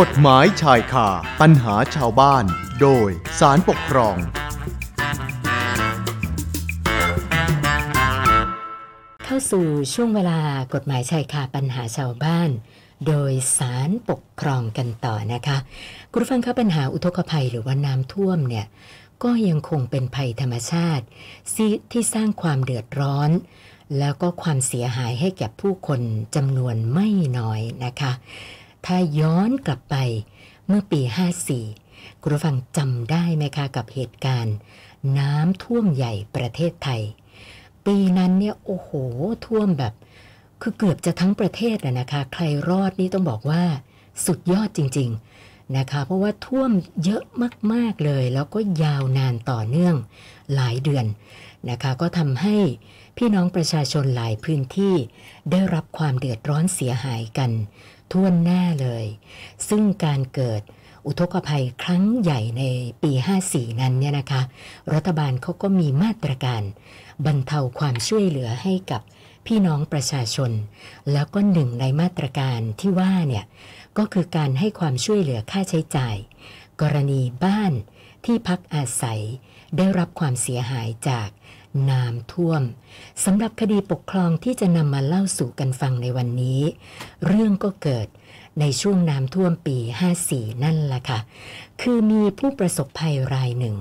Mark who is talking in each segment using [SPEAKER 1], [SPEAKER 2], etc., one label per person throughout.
[SPEAKER 1] กฎหมายชายคาปัญหาชาวบ้าน โดยสารปกครอง
[SPEAKER 2] เข้าสู่ช่วงเวลากฎหมายชายคาปัญหาชาวบ้าน โดยสารปกครองกันต่อนะคะคุณผู้ฟังคะปัญหาอุทกภัยหรือว่าน้ำท่วมเนี่ยก็ยังคงเป็นภัยธรรมชาติที่ที่สร้างความเดือดร้อน แล้วก็ความเสียหายให้แก่ผู้คนจำนวนไม่น้อยนะคะ ถ้าย้อนกลับไปเมื่อปี 54 คุณผู้ฟังจำได้ไหมคะกับเหตุการณ์ น้ำท่วมใหญ่ประเทศไทย ปีนั้นเนี่ยโอ้โหท่วมแบบ คือเกือบจะทั้งประเทศอะนะคะ ใครรอดนี่ต้องบอกว่าสุดยอดจริง ๆนะคะ เพราะว่าท่วมเยอะมากๆเลย แล้วก็ยาวนานต่อเนื่องหลายเดือนนะคะ ก็ทำให้พี่น้องประชาชนหลายพื้นที่ได้รับความเดือดร้อนเสียหายกัน ท่วนหน้าเลย ซึ่งการเกิดอุทกภัยครั้งใหญ่ในปี 54 นั้นเนี่ยนะคะ รัฐบาลเขาก็มีมาตรการบรรเทาความช่วยเหลือให้กับพี่น้องประชาชน แล้วก็หนึ่งในมาตรการที่ว่าเนี่ยก็คือการให้ความช่วยเหลือค่าใช้จ่าย กรณีบ้านที่พักอาศัยได้รับความเสียหายจาก น้ำท่วมสำหรับคดีปกครองที่จะนำมาเล่าสู่กันฟังในวันนี้ เรื่องก็เกิดในช่วงน้ำท่วมปี 54 นั่นแหละค่ะ คือมีผู้ประสบภัยรายหนึ่ง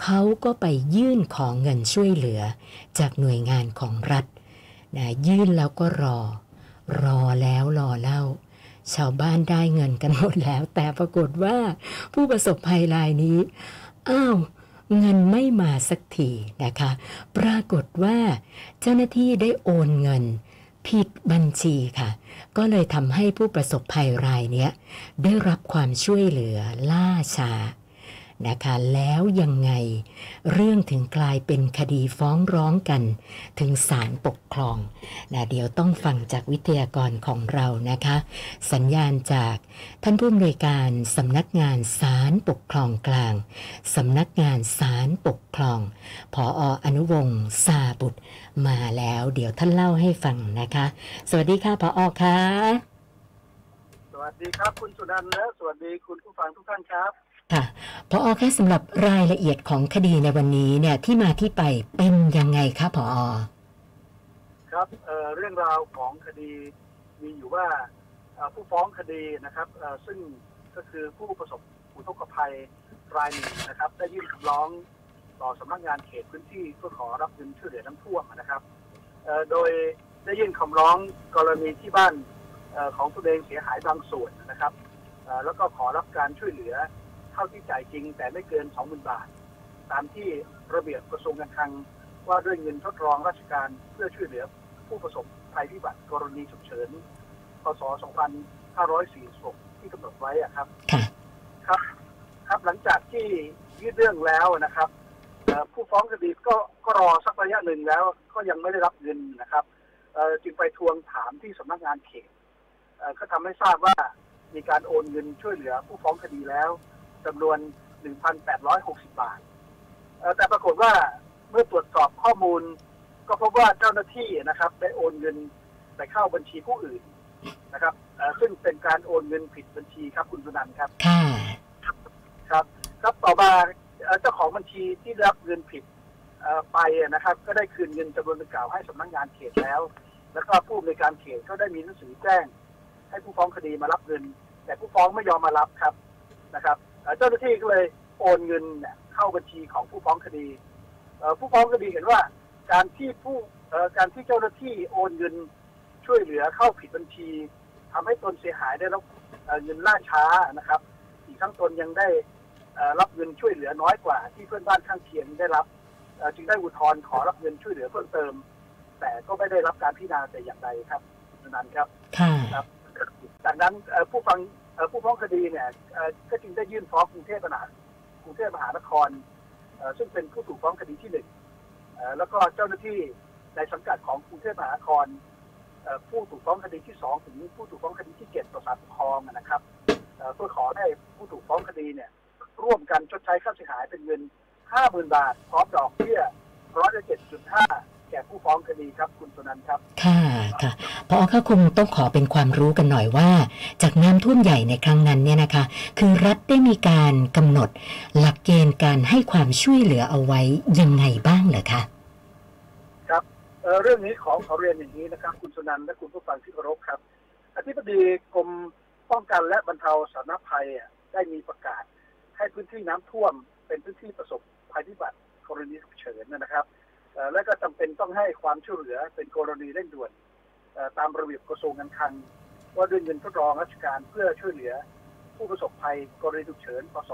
[SPEAKER 2] เขาก็ไปยื่นของเงินช่วยเหลือ จากหน่วยงานของรัฐนะยื่นแล้วก็รอ รอแล้วรอเล่า ชาวบ้านได้เงินกันหมดแล้ว แต่ปรากฏว่าผู้ประสบภัยรายนี้ อ้าว เงินไม่มาสักทีนะคะ ปรากฏว่าเจ้าหน้าที่ได้โอนเงินผิดบัญชีค่ะ ก็เลยทำให้ผู้ประสบภัยรายนี้ได้รับความช่วยเหลือล่าช้า นะคะแล้วยังไงเรื่องถึงกลายเป็นคดีฟ้องร้องกัน ถึงศาลปกครองนะเดี๋ยวต้องฟังจากวิทยากรของเรานะคะ สัญญาณจากท่านผู้อำนวยการสำนักงานศาลปกครองกลางสำนักงานศาลปกครองผอออนุวงศ์ซาบุตรมาแล้ว เดี๋ยวท่านเล่าให้ฟังนะคะ สวัสดีค่ะผออค่ะ
[SPEAKER 3] สวัสดีครับคุณสุนันท์และสวัสดีคุณผู้ฟังทุกท่านครับ
[SPEAKER 2] ค่ะพออคะสำหรับรายละเอียดของคดีในวันนี้เนี่ยที่มาที่ไปเป็นยังไงคะพออ
[SPEAKER 3] ครับเเรื่องราวของคดีมีอยู่ว่าผู้ฟ้องคดีนะครับซึ่งก็คือผู้ประสบอุทกภัยรายหนึ่งนะครับ ได้ยื่นคำร้องต่อสำนักงานเขตพื้นที่เพื่อขอรับเงินช่วยเหลือน้ำท่วมนะครับโดยได้ยื่นคำร้องกรณีที่บ้านอของตัวเองเสียหายบางส่วนนะครับแล้วก็ขอรับการช่วยเหลือ เท่าที่จ่ายจริง แต่ไม่เกิน 20,000 บาท ตามที่ระเบียบกระทรวงการคลัง ว่าด้วยเงินทดรองราชการเพื่อช่วยเหลือผู้ประสบภัยพิบัติกรณีฉุกเฉิน พศ 2546 ที่กำหนดไว้อะครับ
[SPEAKER 2] ค่ะ
[SPEAKER 3] ครับ ครับ หลังจากที่ยื่นเรื่องแล้วนะครับเอ่อผู้ฟ้องคดีก็ก็รอสักระยะหนึ่งแล้วก็ยังไม่ได้รับเงินนะครับเอ่อจึงไปทวงถามที่สำนักงานเขตเอ่อก็ทำให้ทราบว่ามีการโอนเงินช่วยเหลือผู้ฟ้องคดีแล้ว จำนวน 1,860 บาทเอ่อแต่ปรากฏว่าเมื่อตรวจสอบข้อมูล ก็พบว่าเจ้าหน้าที่นะครับ ได้โอนเงินไปเข้าบัญชีผู้อื่นนะครับเอ่อซึ่งเป็นการโอนเงินผิดบัญชีครับคุณสุนันท์ครับ
[SPEAKER 2] ค่ะ
[SPEAKER 3] ครับ ครับต่อมาเอ่อเจ้าของบัญชีที่ได้รับเงินผิดเอ่อไปนะครับ ก็ได้คืนเงินจำนวนดังกล่าวให้สำนักงานเขตแล้ว แล้วก็ผู้อำนวยการเขตก็ได้มีหนังสือแจ้ง ให้ผู้ฟ้องคดีมารับเงิน แต่ผู้ฟ้องไม่ยอมมารับครับนะครับ เอ่อเจ้าหน้าที่ก็เลยโอนเงินเนี่ยเข้าบัญชีของผู้ฟ้องคดีเอ่อผู้ฟ้องคดีเห็นว่า การที่ผู้เอ่อการที่เจ้าหน้าที่โอนเงินช่วยเหลือเข้าผิดบัญชีทำให้ตนเสียหายได้รับเอ่อเงินล่าช้านะครับ อีกทั้งตนยังได้เอ่อรับเงินช่วยเหลือน้อยกว่า ที่เพื่อนบ้านข้างเคียงได้รับเอ่อจึงได้อุทธรณ์ขอรับเงินช่วยเหลือเพิ่มเติม แต่ก็ไม่ได้รับการพิจารณาแต่อย่างใดครับดังนั้นครับ
[SPEAKER 2] ค่ะ
[SPEAKER 3] จากนั้นเอ่อผู้ฟังเอ่อ ผู้ฟ้องคดีเนี่ยก็จึงได้ยื่นฟ้องกรุงเทพมหากรุงเทพมหานคร ซึ่งเป็นผู้ถูกฟ้องคดีที่หนึ่งแล้วก็เจ้าหน้าที่ในสังกัดของกรุงเทพมหานครผู้ถูกฟ้องคดีที่สองถึงผู้ถูกฟ้องคดีที่เจ็ดต่อศาลปกครองนะครับเอ่อเพื่อขอให้ผู้ถูกฟ้องคดีเนี่ยร่วมกันชดใช้ค่าเสียหายเป็นเงิน 50,000 บาทพร้อมดอกเบี้ยร้อยละ7.5 แก่ผู้ฟ้องคดีครับคุณสุนันท์ครับ
[SPEAKER 2] ค่ะค่ะพอก็คงต้องขอเป็นความรู้กันหน่อยว่า จากน้ำท่วมใหญ่ในครั้งนั้นเนี่ยนะคะ คือรัฐได้มีการกำหนด หลักเกณฑ์การให้ความช่วยเหลือเอาไว้ยังไงบ้างเหรอคะ
[SPEAKER 3] ครับเอ่อเรื่องนี้ขอขอเรียนอย่างนี้นะครับ คุณสุนันท์และคุณผู้ฟังที่เคารพครับอธิบดีกรมป้องกันและบรรเทาสาธารณภัยอะได้มีประกาศ ให้พื้นที่น้ำท่วม เป็นพื้นที่ประสบภัยพิบัติกรณีฉุกเฉินนะครับเอ่อ และก็จำเป็นต้องให้ความช่วยเหลือเป็นกรณีเร่งด่วนเอ่อตามระเบียบกระทรวงการคลังว่าด้วยเงินทดลองราชการเพื่อช่วยเหลือ ผู้ประสบภัยกรณีฉุกเฉิน พศ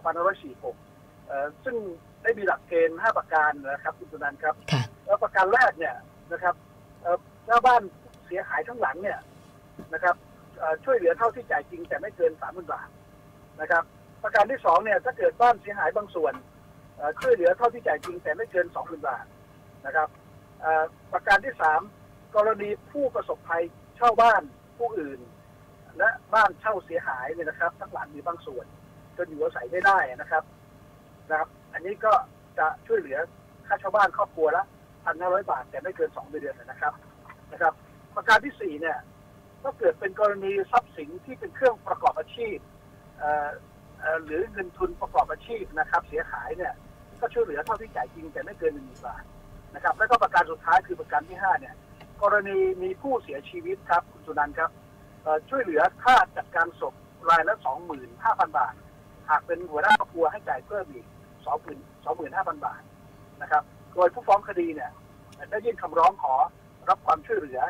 [SPEAKER 3] 2546เอ่อซึ่งได้มีหลักเกณฑ์ 5 ประการนะครับคุณสุนันท์ครับ
[SPEAKER 2] ค่ะ
[SPEAKER 3] แล้วประการแรกเนี่ยนะครับเอ่อหน้าบ้านเสียหายทั้งหลังเนี่ยนะครับเอ่อช่วยเหลือเท่าที่จ่ายจริงแต่ไม่เกินสามหมื่นบาทนะครับ ประการที่สองเนี่ยถ้าเกิดบ้านเสียหายบางส่วนเอ่อ ช่วยเหลือเท่าที่จ่ายจริงแต่ไม่เกินสองหมื่นบาทนะครับประการที่สามกรณีผู้ประสบภัยเช่าบ้านผู้อื่น และบ้านเช่าเสียหายเนี่ยนะครับ ทั้งหลังหรือบางส่วนจนอยู่อาศัยไม่ได้นะครับนะครับ อันนี้ก็จะช่วยเหลือค่าเช่าบ้านครอบครัวละพันห้าร้อยบาท แต่ไม่เกินสองเดือนนะครับนะครับ ประการที่สี่เนี่ยถ้าเกิดเป็นกรณีทรัพย์สินที่เป็นเครื่องประกอบอาชีพเอ่อหรือเงินทุนประกอบอาชีพนะครับ เสียหายเนี่ย ก็ช่วยเหลือเท่าที่จ่ายจริงแต่ไม่เกินหนึ่งหมื่นบาทนะครับ แล้วก็ประการสุดท้ายคือประการที่ห้าเนี่ย กรณีมีผู้เสียชีวิตครับคุณสุนันท์ครับช่วยเหลือค่าจัดการศพรายละสองหมื่นห้าพันบาท หากเป็นหัวหน้าครอบครัวให้จ่ายเพิ่มอีกสองหมื่นสองหมื่นห้าพันบาทนะครับ โดยผู้ฟ้องคดีเนี่ยได้ยื่นคำร้องขอรับความช่วยเหลือ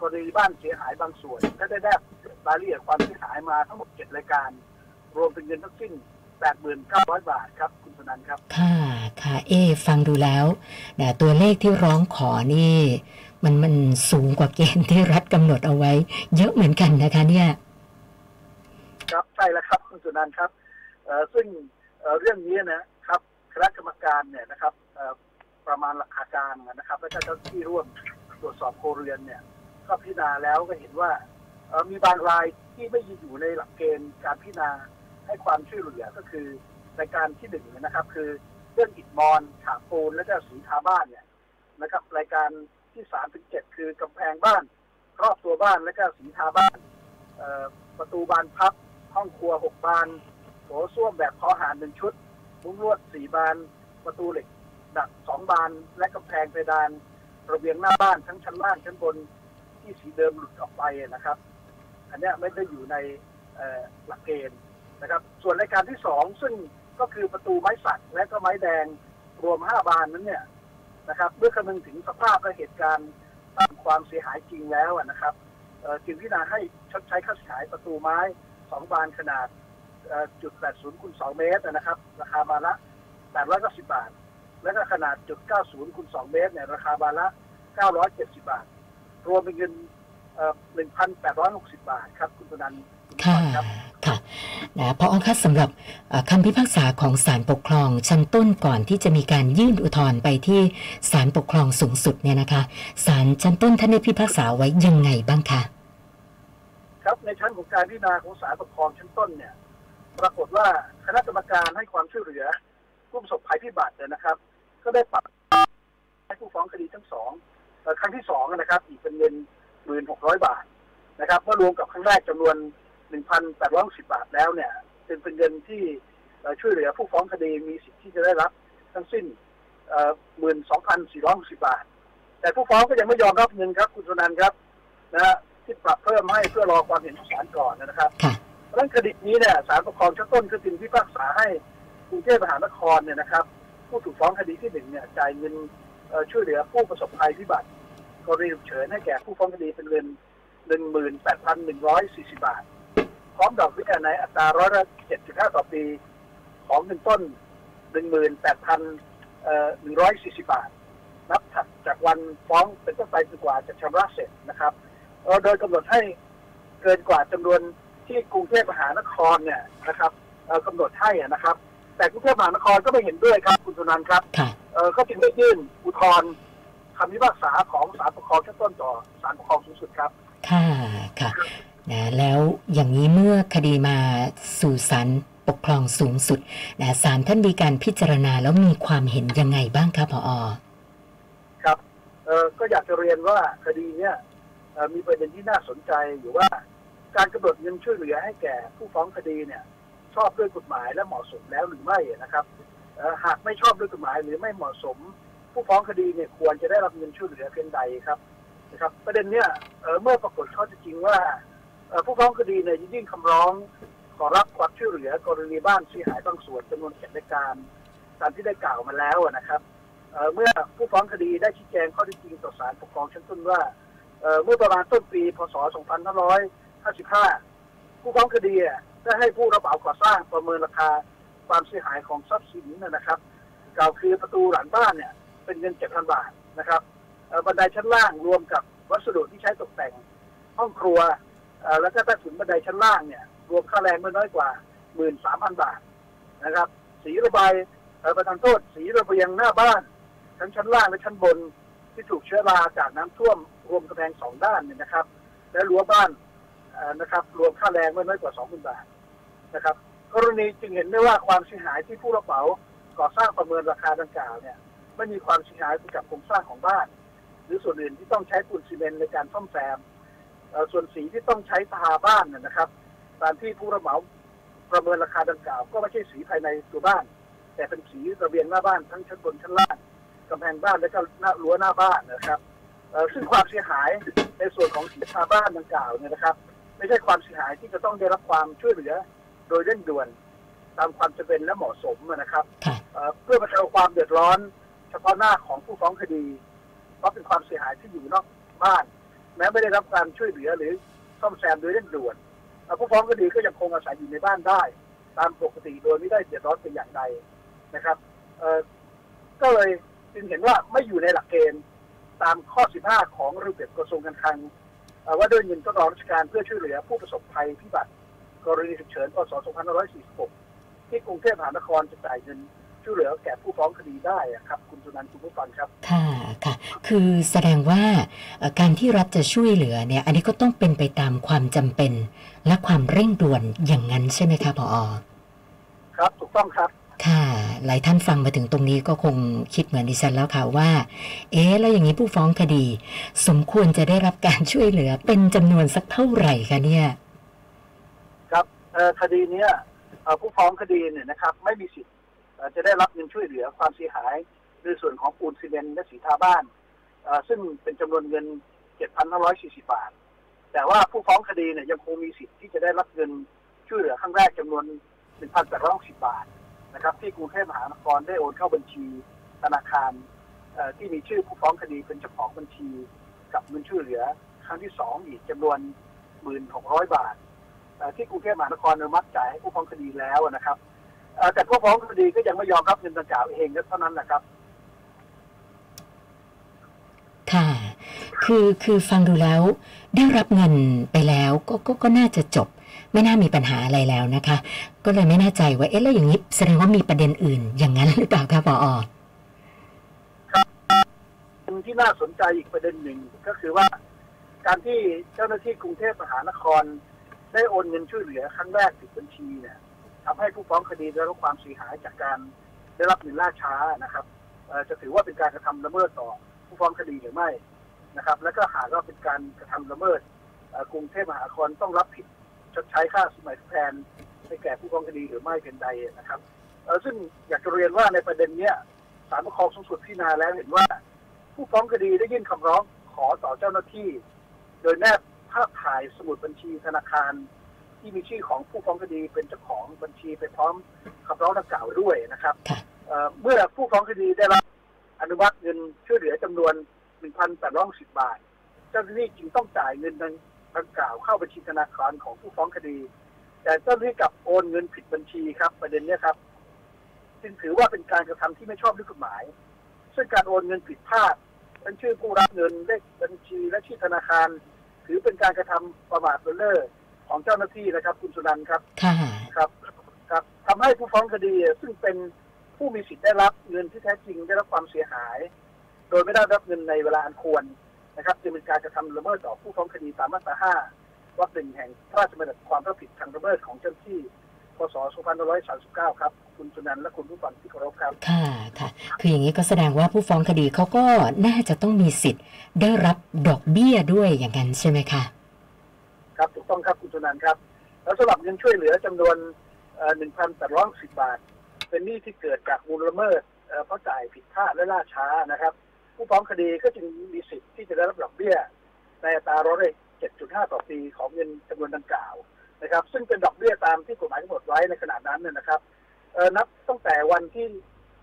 [SPEAKER 3] กรณีบ้านเสียหายบางส่วนก็ได้แนบรายละเอียดความเสียหายมาทั้งหมดเจ็ดรายการ รวมเป็นเงินทั้งสิ้น 89,000 บาทครับคุณสนันท์ครับ
[SPEAKER 2] ค่ะค่ะเอะฟังดูแล้วแต่ตัวเลขที่ร้องขอนี่ มันมันสูงกว่าเกณฑ์ที่รัฐกำหนดเอาไว้ เยอะเหมือนกันนะคะ เนี่ย
[SPEAKER 3] ครับใช่แล้วครับ คุณสุนันท์ครับเอ่อซึ่งเอ่อเรื่องนี้นะครับคณะกรรมการเนี่ยนะครับเอ่อประมาณราคาการนะครับและก็เจ้าหน้าที่ร่วมตรวจสอบโครวเรือนเนี่ย ก็พิจารณาแล้วก็เห็นว่าเอ่อมีบางรายที่ไม่อยู่ในหลักเกณฑ์การพิจารณา ให้ความช่วยเหลือก็คือในการที่หนึ่งนะครับ คือเรื่องอิฐมอนฉาบปูนและก็สีทาบ้านเนี่ยนะครับ รายการที่สามถึงเจ็ดคือกำแพงบ้าน รอบตัวบ้านและก็สีทาบ้านประตูบานพับ ห้องครัวหกบานโถส้วมแบบคอหารหนึ่งชุด มุ้งลวดสี่บาน ประตูเหล็ก ดักสองบาน และกำแพงเพดาน ระเบียงหน้าบ้านทั้งชั้นล่างชั้นบนที่สีเดิมหลุดออกไปนะครับ อันนี้ไม่ได้อยู่ในหลักเกณฑ์ นะครับ ส่วนรายการที่สองซึ่งก็คือประตูไม้สักและก็ไม้แดงรวมห้าบานนั้นเนี่ยนะครับ เมื่อคำนึงถึงสภาพและเหตุการณ์ตามความเสียหายจริงแล้วนะครับจึงพิจารณาให้ชดใช้ค่าเสียหายประตูไม้สองบานขนาดจุดแปดศูนย์คูณสองเมตรนะครับ ราคาบานละแปดร้อยเก้าสิบบาท แล้วก็ขนาดจุดเก้าศูนย์คูณสองเมตรเนี่ยราคาบานละเก้าร้อยเจ็ดสิบบาท รวมเป็นเงินหนึ่งพันแปดร้อยหกสิบบาทครับ คุณธนันค่ะ ค่ะ
[SPEAKER 2] นะพอคะสำหรับคำพิพากษาของศาลปกครองชั้นต้นก่อนที่จะมีการยื่นอุทธรณ์ไปที่ศาลปกครองสูงสุดเนี่ยนะคะศาลชั้นต้นท่านได้พิพากษาไว้ยังไงบ้างคะ
[SPEAKER 3] ครับในชั้นของการพิจารณาของศาลปกครองชั้นต้นเนี่ย ปรากฏว่าคณะกรรมการให้ความช่วยเหลือผู้ประสบภัยพิบัติเนี่ยนะครับ ก็ได้ปรับให้ผู้ฟ้องคดีทั้งสองครั้งที่สองนะครับ อีกเป็นเงินหมื่นหกร้อยบาทนะครับเมื่อรวมกับครั้งแรกจำนวน หนึ่งพันแปดร้อยสิบาทแล้วเนี่ยจึงเป็นเงินที่เอ่อช่วยเหลือผู้ฟ้องคดีมีสิทธิ์ที่จะได้รับทั้งสิ้นหมื่นสองพันสี่ร้อยสิบาท แต่ผู้ฟ้องก็ยังไม่ยอมรับเงินครับคุณสุนันท์ครับนะฮะที่ปรับเพิ่มให้เพื่อรอความเห็นของศาลก่อนนะครับ
[SPEAKER 2] ค่ะ
[SPEAKER 3] เพราะฉะนั้นคดีนี้เนี่ยศาลปกครองชั้นต้นก็จึงพิพากษาให้กรุงเทพมหานครเนี่ยนะครับ ผู้ถูกฟ้องคดีที่หนึ่งเนี่ยจ่ายเงินเอ่อช่วยเหลือผู้ประสบภัยพิบัติกรณีฉุกเฉินให้แก่ผู้ฟ้องคดีเป็นเงินหนึ่งหมื่นแปดพันหนึ่งร้อยสี่สิบาท พร้อมดอกเบี้ยในอัตราร้อยละเจ็ดจุดห้าต่อปี ของเงินต้นหนึ่งหมื่นแปดพันหนึ่งร้อยสี่สิบาท นับถัดจากวันฟ้องเป็นต้นไปจนกว่าจะชำระเสร็จนะครับเอ่อโดยกำหนดให้เกินกว่าจำนวนที่กรุงเทพมหานครเนี่ยนะครับเอ่อกำหนดให้อะนะครับ แต่กรุงเทพมหานครก็ไม่เห็นด้วยครับคุณสุนันท์ครับ
[SPEAKER 2] ค่ะ
[SPEAKER 3] เอ่อก็จึงได้ยื่นอุทธรณ์คำพิพากษาของศาลปกครองชั้นต้นต่อศาลปกครองสูงสุดครับ
[SPEAKER 2] ค่ะนะแล้วอย่างนี้เมื่อคดีมาสู่ศาลปกครองสูงสุดนะศาลท่านมีการพิจารณาแล้วมีความเห็นยังไงบ้างคะพอ
[SPEAKER 3] ครับเอ่อก็อยากจะเรียนว่าคดีเนี้ยมีประเด็นที่น่าสนใจอยู่ว่า การกำหนดเงินช่วยเหลือให้แก่ผู้ฟ้องคดีเนี่ย ชอบด้วยกฎหมายและเหมาะสมแล้วหรือไม่นะครับหากไม่ชอบด้วยกฎหมายหรือไม่เหมาะสม ผู้ฟ้องคดีเนี่ยควรจะได้รับเงินช่วยเหลือเพียงใดครับ นะครับประเด็นเนี้ยเเมื่อปรากฏข้อเท็จจริงว่าผู้ฟ้องคดีเนี่ยยื่นคำร้อง ขอรับความช่วยเหลือกรณีบ้านเสียหายบางส่วนจำนวนเจ็ดรายการตามที่ได้กล่าวมาแล้วนะครับเเมื่อผู้ฟ้องคดีได้ชี้แจงข้อเท็จจริงต่อศาลปกครองชั้นต้นว่าเเมื่อประมาณต้นปี พศ 2555 ผู้ฟ้องคดีได้ให้ผู้รับเหมาก่อสร้างประเมินราคาความเสียหายของทรัพย์สินนะครับกล่าวคือประตูหลังบ้านเนี่ยเป็นเงิน 7,000 บาทนะครับ บันไดชั้นล่างรวมกับวัสดุที่ใช้ตกแต่ง ห้องครัวแล้วก็ใต้ถุนบันไดชั้นล่างเนี่ย รวมค่าแรงไม่น้อยกว่า 13,000 บาทนะครับ สีระบายประทานโทษ สีระเบียงหน้าบ้าน ทั้งชั้นล่างและชั้นบนที่ถูกเชื้อราจากน้ำท่วมรวมกระแพงสองด้านเนี่ยนะครับ และรั้วบ้านนะครับ รวมค่าแรงไม่น้อยกว่า 20,000 บาทนะครับกรณีจึงเห็นได้ว่าความเสียหายที่ผู้รับเหมาก่อสร้างประเมินราคาดังกล่าวเนี่ยไม่มีความเสียหายเกี่ยวกับโครงสร้างของบ้าน หรือส่วนอื่นที่ต้องใช้ปูนซีเมนต์ในการซ่อมแซมเอ่อส่วนสีที่ต้องใช้ทาบ้านเนยนะครับ ตามที่ผู้รับเหมาประเมินราคาดังกล่าว ก็ไม่ใช่สีภายในตัวบ้าน แต่เป็นสีระเบียงหน้าบ้านทั้งชั้นบนชั้นล่างกำแพงบ้านและก็หน้ารั้วหน้าบ้านนะครับเอ่อซึ่งความเสียหายในส่วนของสีทาบ้านดังกล่าวเนี่ยนะครับ ไม่ใช่ความเสียหายที่จะต้องได้รับความช่วยเหลือโดยเร่งด่วน ตามความจำเป็นและเหมาะสมนะครับ
[SPEAKER 2] ค่ะ
[SPEAKER 3] เอ่อเพื่อบรรเทาความเดือดร้อน เฉพาะหน้าของผู้ฟ้องคดีเพ ราะเป็นความเสียหายที่อยู่นอกบ้าน แม้ไม่ได้รับการช่วยเหลือหรือซ่อมแซมโดยเร่งด่วนผู้ฟ้องคดีก็ยังคงอาศัยอยู่ในบ้านได้ ตามปกติโดยไม่ได้เดือดร้อนเป็นอย่างใดนะครับเก็เลยจึงเห็นว่าไม่อยู่ในหลักเกณฑ์ตามข้อ 15 ของระเบียบกระทรวงการคลังว่าด้วยเงินทดลองราชการเพื่อช่วยเหลือผู้ประสบภัยพิบัติกรณีฉุกเฉินพศ2546 ที่กรุงเทพมหานครจะจ่ายเงิน ช่วยเหลือแก่ผู้ฟ้องคดีได้อะครับ คุณสุนันท์คุณผู้ฟังครับ
[SPEAKER 2] ค่ะค่ะ คือแสดงว่าเอ่อการที่รัฐจะช่วยเหลือเนี่ย อันนี้ก็ต้องเป็นไปตามความจำเป็น และความเร่งด่วนอย่างนั้นใช่ไหมคะพออ
[SPEAKER 3] ครับถูกต้องครับ
[SPEAKER 2] ค่ะหลายท่านฟังมาถึงตรงนี้ก็คงคิดเหมือนดิฉันแล้วค่ะว่า เอ๊ะแล้วอย่างนี้ผู้ฟ้องคดี สมควรจะได้รับการช่วยเหลือเป็นจำนวนสักเท่าไหร่คะเนี่ย
[SPEAKER 3] ครับเอ่อคดีเนี้ยเอ่อผู้ฟ้องคดีเนี่ยนะครับ ไม่มีสิทธิ์เอ่อ จะได้รับเงินช่วยเหลือความเสียหายในส่วนของปูนซีเมนต์และสีทาบ้าน ซึ่งเป็นจำนวนเงิน 7,540 บาท แต่ว่าผู้ฟ้องคดีเนี่ยยังคงมีสิทธิ์ที่จะได้รับเงินช่วยเหลือครั้งแรกจำนวน 1,860 บาทนะครับที่กรุงเทพมหานครได้โอนเข้าบัญชีธนาคารที่มีชื่อผู้ฟ้องคดีเป็นเจ้าของบัญชี กับเงินช่วยเหลือครั้งที่สองอีกจำนวน 1,600 บาทเอ่อที่กรุงเทพมหานครอนุมัติจ่ายให้ผู้ฟ้องคดีแล้วนะครับ แต่ผู้ฟ้องคดีก็ยังไม่ยอมรับเงินดังกล่าวเองเท่านั้นแหละครับ
[SPEAKER 2] ค่ะ คือคือฟังดูแล้ว ได้รับเงินไปแล้วก็ก็ก็น่าจะจบ ไม่น่ามีปัญหาอะไรแล้วนะคะ ก็เลยไม่แน่ใจว่าเอ๊ะแล้วอย่างนี้แสดงว่ามีประเด็นอื่น อย่างนั้นหรือเปล่าคะพออ
[SPEAKER 3] ที่น่าสนใจอีกประเด็นหนึ่งก็คือว่า การที่เจ้าหน้าที่กรุงเทพมหานคร ได้โอนเงินช่วยเหลือครั้งแรกติดบัญชีเนี่ย ทำให้ผู้ฟ้องคดีได้รับความเสียหายจากการได้รับเงินล่าช้านะครับจะถือว่าเป็นการกระทำละเมิดต่อผู้ฟ้องคดีหรือไม่นะครับ และก็หากว่าเป็นการกระทำละเมิดกรุงเทพมหานครต้องรับผิดชดใช้ค่าสมัยแทนให้แก่ผู้ฟ้องคดีหรือไม่เป็นใดนะครับซึ่งอยากจะเรียนว่าในประเด็นเนี้ยศาลปกครองสูงสุดพิจารณาแล้วเห็นว่า ผู้ฟ้องคดีได้ยื่นคำร้องขอต่อเจ้าหน้าที่ โดยแนบภาพถ่ายสมุดบัญชีธนาคาร ที่มีชื่อของผู้ฟ้องคดีเป็นเจ้าของบัญชีไปพร้อมคำร้องดังกล่าวด้วยนะครับ
[SPEAKER 2] ค่ะ
[SPEAKER 3] เอ่อเมื่อผู้ฟ้องคดีได้รับอนุมัติเงินช่วยเหลือจำนวน 1,810บาท เจ้าหน้าที่จึงต้องจ่ายเงินดังกล่าวเข้าบัญชีธนาคารของผู้ฟ้องคดี แต่เจ้าหน้าที่กลับโอนเงินผิดบัญชีครับ ประเด็นเนี้ยครับจึงถือว่าเป็นการกระทำที่ไม่ชอบด้วยกฎหมาย ซึ่งการโอนเงินผิดพลาดเป็นชื่อผู้รับเงินเลขบัญชีและชื่อธนาคาร ถือเป็นการกระทำประมาทเลินเล่อ ของเจ้าหน้าที่นะครับ คุณสุนันท์ครับ
[SPEAKER 2] ค่ะ
[SPEAKER 3] ครับครับทำให้ผู้ฟ้องคดีซึ่งเป็นผู้มีสิทธิ์ได้รับเงินที่แท้จริงได้รับความเสียหาย โดยไม่ได้รับเงินในเวลาอันควรนะครับจึงเป็นการกระทำละเมิดต่อผู้ฟ้องคดีตามมาตรา 5วรรคหนึ่งแห่งพระราชบัญญัติความรับผิดทางละเมิดของเจ้าหน้าที่พศ2539 ครับ คุณสุนันท์และคุณผู้ฟังที่เคารพครับ
[SPEAKER 2] ค่ะ ค่ะ คืออย่างนี้ก็แสดงว่าผู้ฟ้องคดีเขาก็น่าจะต้องมีสิทธิ์ ได้รับดอกเบี้ยด้วยอย่างนั้นใช่ไหมคะ
[SPEAKER 3] ครับถูกต้องครับคุณสุนันครับ แล้วสำหรับเงินช่วยเหลือจำนวนหนึ่งพันแปดร้อยสิบบาท เป็นหนี้ที่เกิดจากมูลละเมิดเอ่อเพราะจ่ายผิดพลาดและล่าช้านะครับ ผู้ฟ้องคดีก็จึงมีสิทธิ์ที่จะได้รับดอกเบี้ย ในอัตราร้อยละ7.5ต่อปีของเงินจำนวนดังกล่าวนะครับ ซึ่งเป็นดอกเบี้ยตามที่กฎหมายกำหนดไว้ในขณะนั้นเนยนะครับนับตั้งแต่วันที่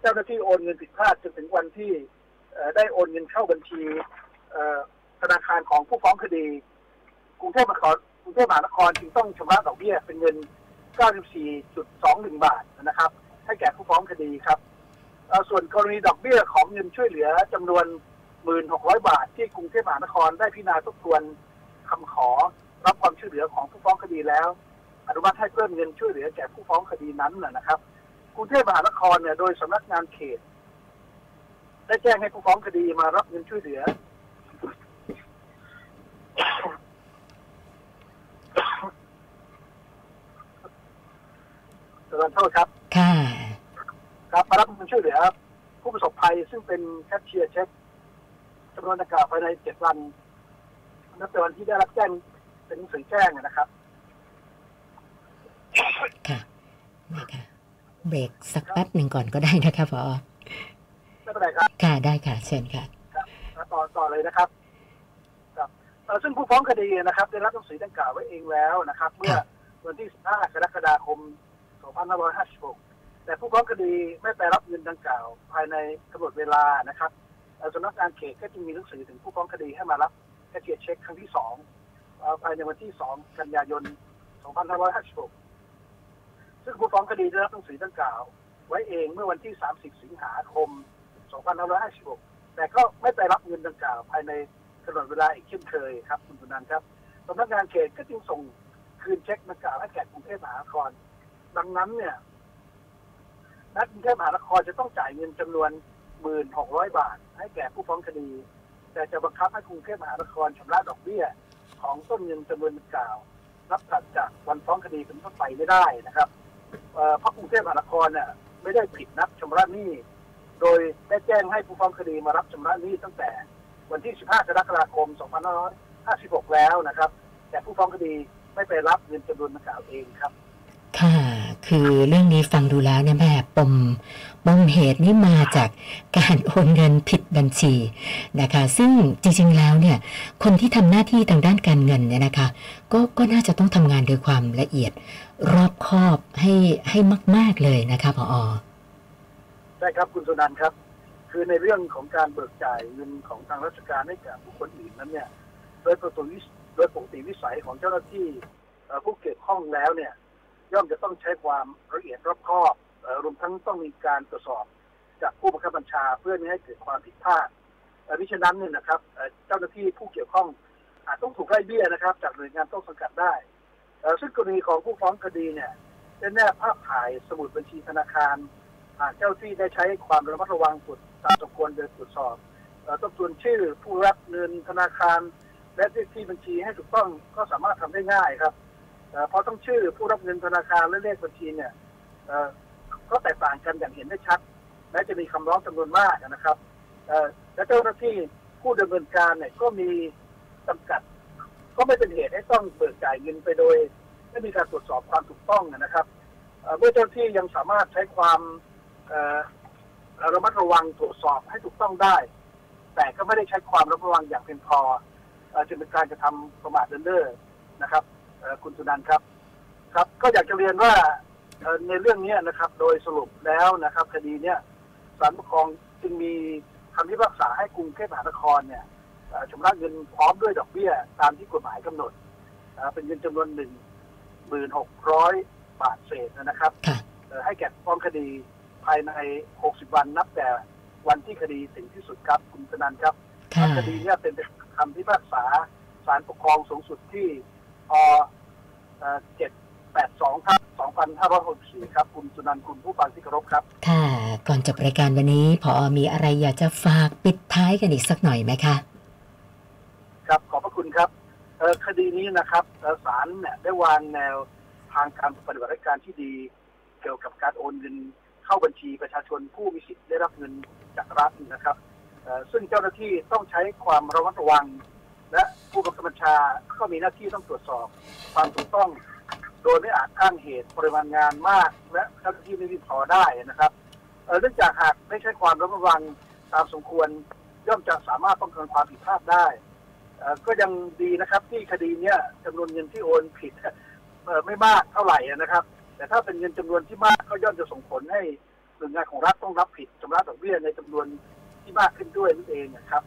[SPEAKER 3] เจ้าหน้าที่โอนเงินผิดพลาดจนถึงวันที่ได้โอนเงินเข้าบัญชีธนาคารของผู้ฟ้องคดี กรุงเทพมหานครกรุงเทพมหานครจึงต้องชำระดอกเบี้ยเป็นเงิน 94.21 บาทนะครับ ให้แก่ผู้ฟ้องคดีครับ ส่วนกรณีดอกเบี้ยของเงินช่วยเหลือจำนวน 1,600 บาท ที่กรุงเทพมหานครได้พิจารณาทบทวนคำขอรับความช่วยเหลือของผู้ฟ้องคดีแล้ว อนุมัติให้เพิ่มเงินช่วยเหลือแก่ผู้ฟ้องคดีนั้นนะนะครับกรุงเทพมหานครเนี่ยโดยสำนักงานเขต ได้แจ้งให้ผู้ฟ้องคดีมารับเงินช่วยเหลือ ขอโทษครับ
[SPEAKER 2] ค่ะ
[SPEAKER 3] ครับมารับเงิน ช่วยเหลือ ผู้ประสบภัยซึ่งเป็นแคชเชียร์เช็คจำนวนดังกล่าวภายในเจ็ดวันนับแต่วันที่ได้รับแจ้งเป็นหนังสือแจ้งนะครับ
[SPEAKER 2] ค่ะนะคะเบรกสักแป๊บหนึ่งก่อนก็ได้นะคะพอ
[SPEAKER 3] ไม่เป็นไรครับ
[SPEAKER 2] ค่ะได้ค่ะ เชิญค่ะ
[SPEAKER 3] ต่อต่อเลยนะครับครับเอ่อซึ่งผู้ฟ้องคดีนะครับ ได้รับหนังสือดังกล่าวไว้เองแล้วนะครับ เมื่อวันที่ 15 กรกฎาคม 2556 แต่ผู้ฟ้องคดีไม่ไปรับเงินดังกล่าวภายในกำหนดเวลานะครับสำนักงานเขตก็จึงมีหนังสือถึงผู้ฟ้องคดีให้มารับแคชเชียเช็คครั้งที่สองภายในวันที่2กันยายน 2556 ซึ่งผู้ฟ้องคดีได้รับหนังสือดังกล่าว ไว้เองเมื่อวันที่ 30 สิงหาคม 2556 แต่ก็ไม่ไปรับเงินดังกล่าว ภายในกำหนดเวลาอีกเช่นเคยครับ คุณสุนันท์ครับสำนักงานเขตก็จึงส่งคืนเช็คดังกล่าวให้แก่กรุงเทพมหานคร ดังนั้นเนี่ย นักกรุงเทพมหานครจะต้องจ่ายเงินจำนวน1,600บาท ให้แก่ผู้ฟ้องคดี แต่จะบังคับให้กรุงเทพมหานครชำระดอกเบี้ย ของต้นเงินจำนวนดังกล่าวนับถัดจากวันฟ้องคดีเป็นต้นไปไม่ได้นะครับเพราะกรุงเทพมหานครเนี่ยไม่ได้ผิดนัดชำระหนี้ โดยได้แจ้งให้ผู้ฟ้องคดีมารับชำระหนี้ตั้งแต่วันที่ 15 กรกฎาคม 2556 แล้วนะครับ แต่ผู้ฟ้องคดีไม่ไปรับเงินจำนวนดังกล่าวเองครับ
[SPEAKER 2] คือเรื่องนี้ฟังดูแล้วเนี่ยแม่ปมปมเหตุนี่มาจากการโอนเงินผิดบัญชีนะคะ ซึ่งจริงๆแล้วเนี่ยคนที่ทำหน้าที่ทางด้านการเงินเนี่ยนะคะก็ก็น่าจะต้องทำงานโดยความละเอียดรอบคอบให้ให้มาก ๆเลยนะคะพออ
[SPEAKER 3] ได้ครับคุณสุนันท์ครับ คือในเรื่องของการเบิกจ่ายเงินของทางราชการให้กับบุคคลอื่นนั้นเนี่ยโดยปกติวิสโดยปกติวิสัยของเจ้าหน้าที่ผู้เกี่ยวข้องแล้วเนี่ย ย่อมจะต้องใช้ความละเอียดรอบคอบรวมทั้งต้องมีการตรวจสอบจากผู้บังคับบัญชาเพื่อไม่ให้เกิดความผิดพลาดเอ่อมิฉะนั้นเนี่ยนะครับเจ้าหน้าที่ผู้เกี่ยวข้องอาจต้องถูกไล่เบี้ยนะครับ จากหน่วยงานต้นสังกัดได้ซึ่งกรณีของผู้ฟ้องคดีเนี่ยได้แนบภาพถ่ายสมุดบัญชีธนาคารหากเจ้าที่ได้ใช้ความระมัดระวังตรวจตามสมควรโดยตรวจสอบเอ่อทบทวนชื่อผู้รับเงินธนาคาร และเลขที่บัญชีให้ถูกต้องก็สามารถทำได้ง่ายครับ เพราะต้องชื่อผู้รับเงินธนาคารและเลขบัญชีเนี่ยก็แตกต่างกันอย่างเห็นได้ชัดแม้จะมีคำร้องจำนวนมากนะครับและเจ้าหน้าที่ผู้ดำเนินการเนี่ยก็มีจำกัด ก็ไม่เป็นเหตุให้ต้องเบิกจ่ายเงินไปโดย ไม่มีการตรวจสอบความถูกต้องนะครับเมื่อเจ้าหน้าที่ยังสามารถใช้ความระมัดระวังตรวจสอบให้ถูกต้องได้ แต่ก็ไม่ได้ใช้ความระมัดระวังอย่างเพียงพออจึงเป็นการกระทำประมาทเลินเล่อนะครับ คุณสุนันท์ครับ ครับก็อยากจะเรียนว่าเอ่อในเรื่องนี้นะครับ โดยสรุปแล้วนะครับ คดีเนี้ยศาลปกครองจึงมีคำพิพากษาให้กรุงเทพมหานครเนี่ยเอ่อชำระเงินพร้อมด้วยดอกเบี้ย ตามที่กฎหมายกำหนดเอ่อเป็นเงินจำนวนหนึ่งหมื่นหกร้อยบาทเศษนะครับ
[SPEAKER 2] ค่ะ
[SPEAKER 3] เอ่อให้แก่ฟ้องคดีภายใน 60 วันนับแต่วันที่คดีถึงที่สุดครับ คุณสนันท์ครับ
[SPEAKER 2] ค่ะ
[SPEAKER 3] คดีเนี้เป็นคำพิพากษาศาลปกครองสูงสุดที่ พ782ทับ2564ครับ คุณสุนันท์คุณผู้ฟังที่เคารพครับ
[SPEAKER 2] ค่ะ ก่อนจบรายการวันนี้พอมีอะไรอยากจะฝากปิดท้ายกันอีกสักหน่อยไหมคะ
[SPEAKER 3] ครับ ขอบพระคุณครับเอ่อคดีนี้นะครับเอ่อศาลเนี่ยได้วางแนวทางการปฏิบัติราชการที่ดี เกี่ยวกับการโอนเงินเข้าบัญชีประชาชนผู้มีสิทธิ์ได้รับเงินจากรัฐนะครับเอ่อซึ่งเจ้าหน้าที่ต้องใช้ความระมัดระวัง และผู้บังคับบัญชาก็มีหน้าที่ต้องตรวจสอบความถูกต้อง โดยไม่อาจอ้างเหตุปริมาณงานมาก และเจ้าหน้าที่ไม่มีพอได้นะครับเนื่องจากหากไม่ใช้ความระมัดระวังตามสมควรย่อมจะสามารถป้องกันความผิดพลาดได้ก็ยังดีนะครับที่คดีเนี้ยจำนวนเงินที่โอนผิดไม่มากเท่าไหร่นะครับ แต่ถ้าเป็นเงินจำนวนที่มากก็ย่อมจะส่งผลให้หน่วยงานของรัฐต้องรับผิดชำระดอกเบี้ยในจำนวนที่มากขึ้นด้วยนั่นเองนะครับ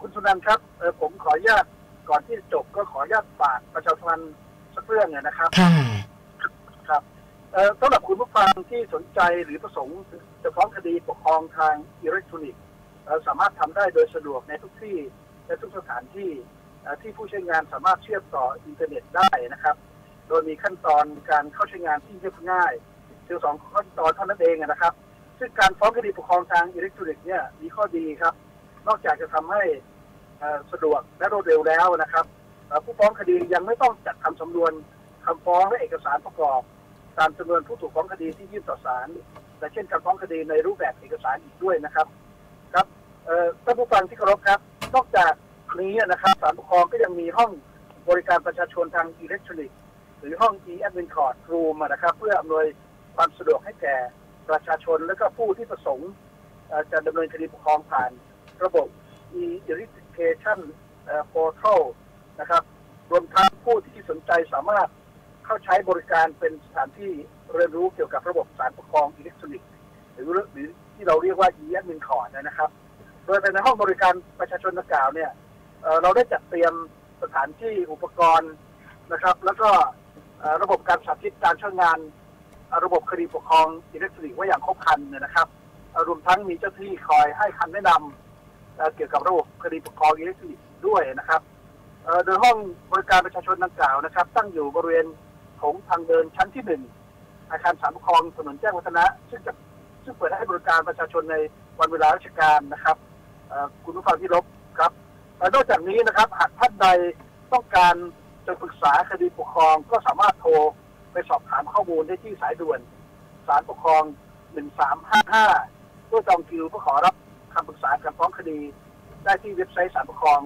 [SPEAKER 3] คุณสุนันท์ครับเอ่อผมขออนุญาตก่อนที่จะจบก็ขออนุญาตฝากประชาสัมพันธ์สักเรื่องนะครับ
[SPEAKER 2] ค่ะ
[SPEAKER 3] ครับเอ่อสำหรับคุณผู้ฟังที่สนใจหรือประสงค์จะฟ้องคดีปกครองทางอิเล็กทรอนิกส์เอ่อสามารถทำได้โดยสะดวกในทุกที่และทุกสถานที่เอ่อที่ผู้ใช้งานสามารถเชื่อมต่ออินเทอร์เน็ตได้นะครับ โดยมีขั้นตอนการเข้าใช้งานที่เรียบง่ายเพียงสองขั้นตอนเท่านั้นเองนะครับ ซึ่งการฟ้องคดีปกครองทางอิเล็กทรอนิกส์เนี่ยมีข้อดีครับ นอกจากจะทำให้สะดวกและรวดเร็วแล้วนะครับผู้ฟ้องคดียังไม่ต้องจัดทำสำนวนคำฟ้องและเอกสารประกอบ ตามจำนวนผู้ถูกฟ้องคดีที่ยื่นต่อศาลและเช่นการฟ้องคดีในรูปแบบเอกสารอีกด้วยนะครับครับท่านผู้ฟังที่เคารพครับ นอกจากนี้นะครับศาลปกครองก็ยังมีห้องบริการประชาชนทางอิเล็กทรอนิกส์หรือห้อง e-admin court room นะครับ เพื่ออำนวยความสะดวกให้แก่ประชาชนและก็ผู้ที่ประสงค์จะดำเนินคดีปกครองผ่าน ระบบ e-education เอ่อ portal นะครับ รวมทั้งผู้ที่สนใจสามารถเข้าใช้บริการเป็นสถานที่เรียนรู้เกี่ยวกับระบบสารปกครองอิเล็กทรอนิกส์หรือหรือที่เราเรียกว่า e-admin c o r นะครับ โดยในห้องบริการประชาชนดังกล่าวเนี่ยเเราได้จัดเตรียมสถานที่อุปกรณ์นะครับ แล้วก็ระบบการสาธิตการใช้งาน ระบบคดีปกครองอิเล็กทรอนิกส์ไว้อย่างครบครันนะครับรวมทั้งมีเจ้าหน้าที่คอยให้คำแนะนำ เกี่ยวกับระบบคดีปกครองอิเล็กทรอนิกส์ด้วยนะครับโดยห้องบริการประชาชนดังกล่าวนะครับ ตั้งอยู่บริเวณของทางเดินชั้นที่หนึ่งอาคารสารปกครองถนนแจ้งวัฒนะ ซึ่งจะซึ่งเปิดให้บริการประชาชนในวันเวลาราชการนะครับคุณผู้ฟังที่รบครับนอกจากนี้นะครับหากท่านใดต้องการจะปรึกษาคดีปกครองก็สามารถโทรไปสอบถามข้อมูลได้ที่สายด่วนสารปกครอง 1355เพื่อจองคิวเพื่อขอรับ คำปรึกษาการฟ้องคดี ได้ที่เว็บไซต์สารปกครอง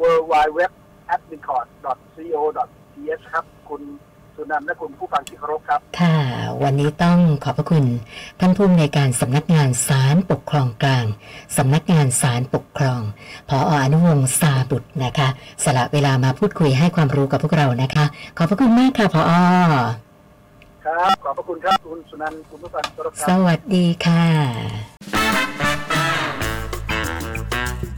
[SPEAKER 3] w w w a d m i n c o r t c o t h ครับ คุณสุนันท์และคุณผู้ฟังที่เคารพครับ
[SPEAKER 2] ค่ะ วันนี้ต้องขอบพระคุณท่านผู้อำนวยการสำนักงานศาลปกครองกลางสำนักงานศาลปกครองพออนุวงศ์ซาบุตรนะคะ สละเวลามาพูดคุยให้ความรู้กับพวกเรานะคะ ขอบพระคุณมากค่ะพออ
[SPEAKER 3] ครับ ขอบพระคุณครับ คุณสุนันท์คุณผู้ฟังที่เคารพค
[SPEAKER 2] ส
[SPEAKER 3] รับ
[SPEAKER 2] วัสดีค่ะ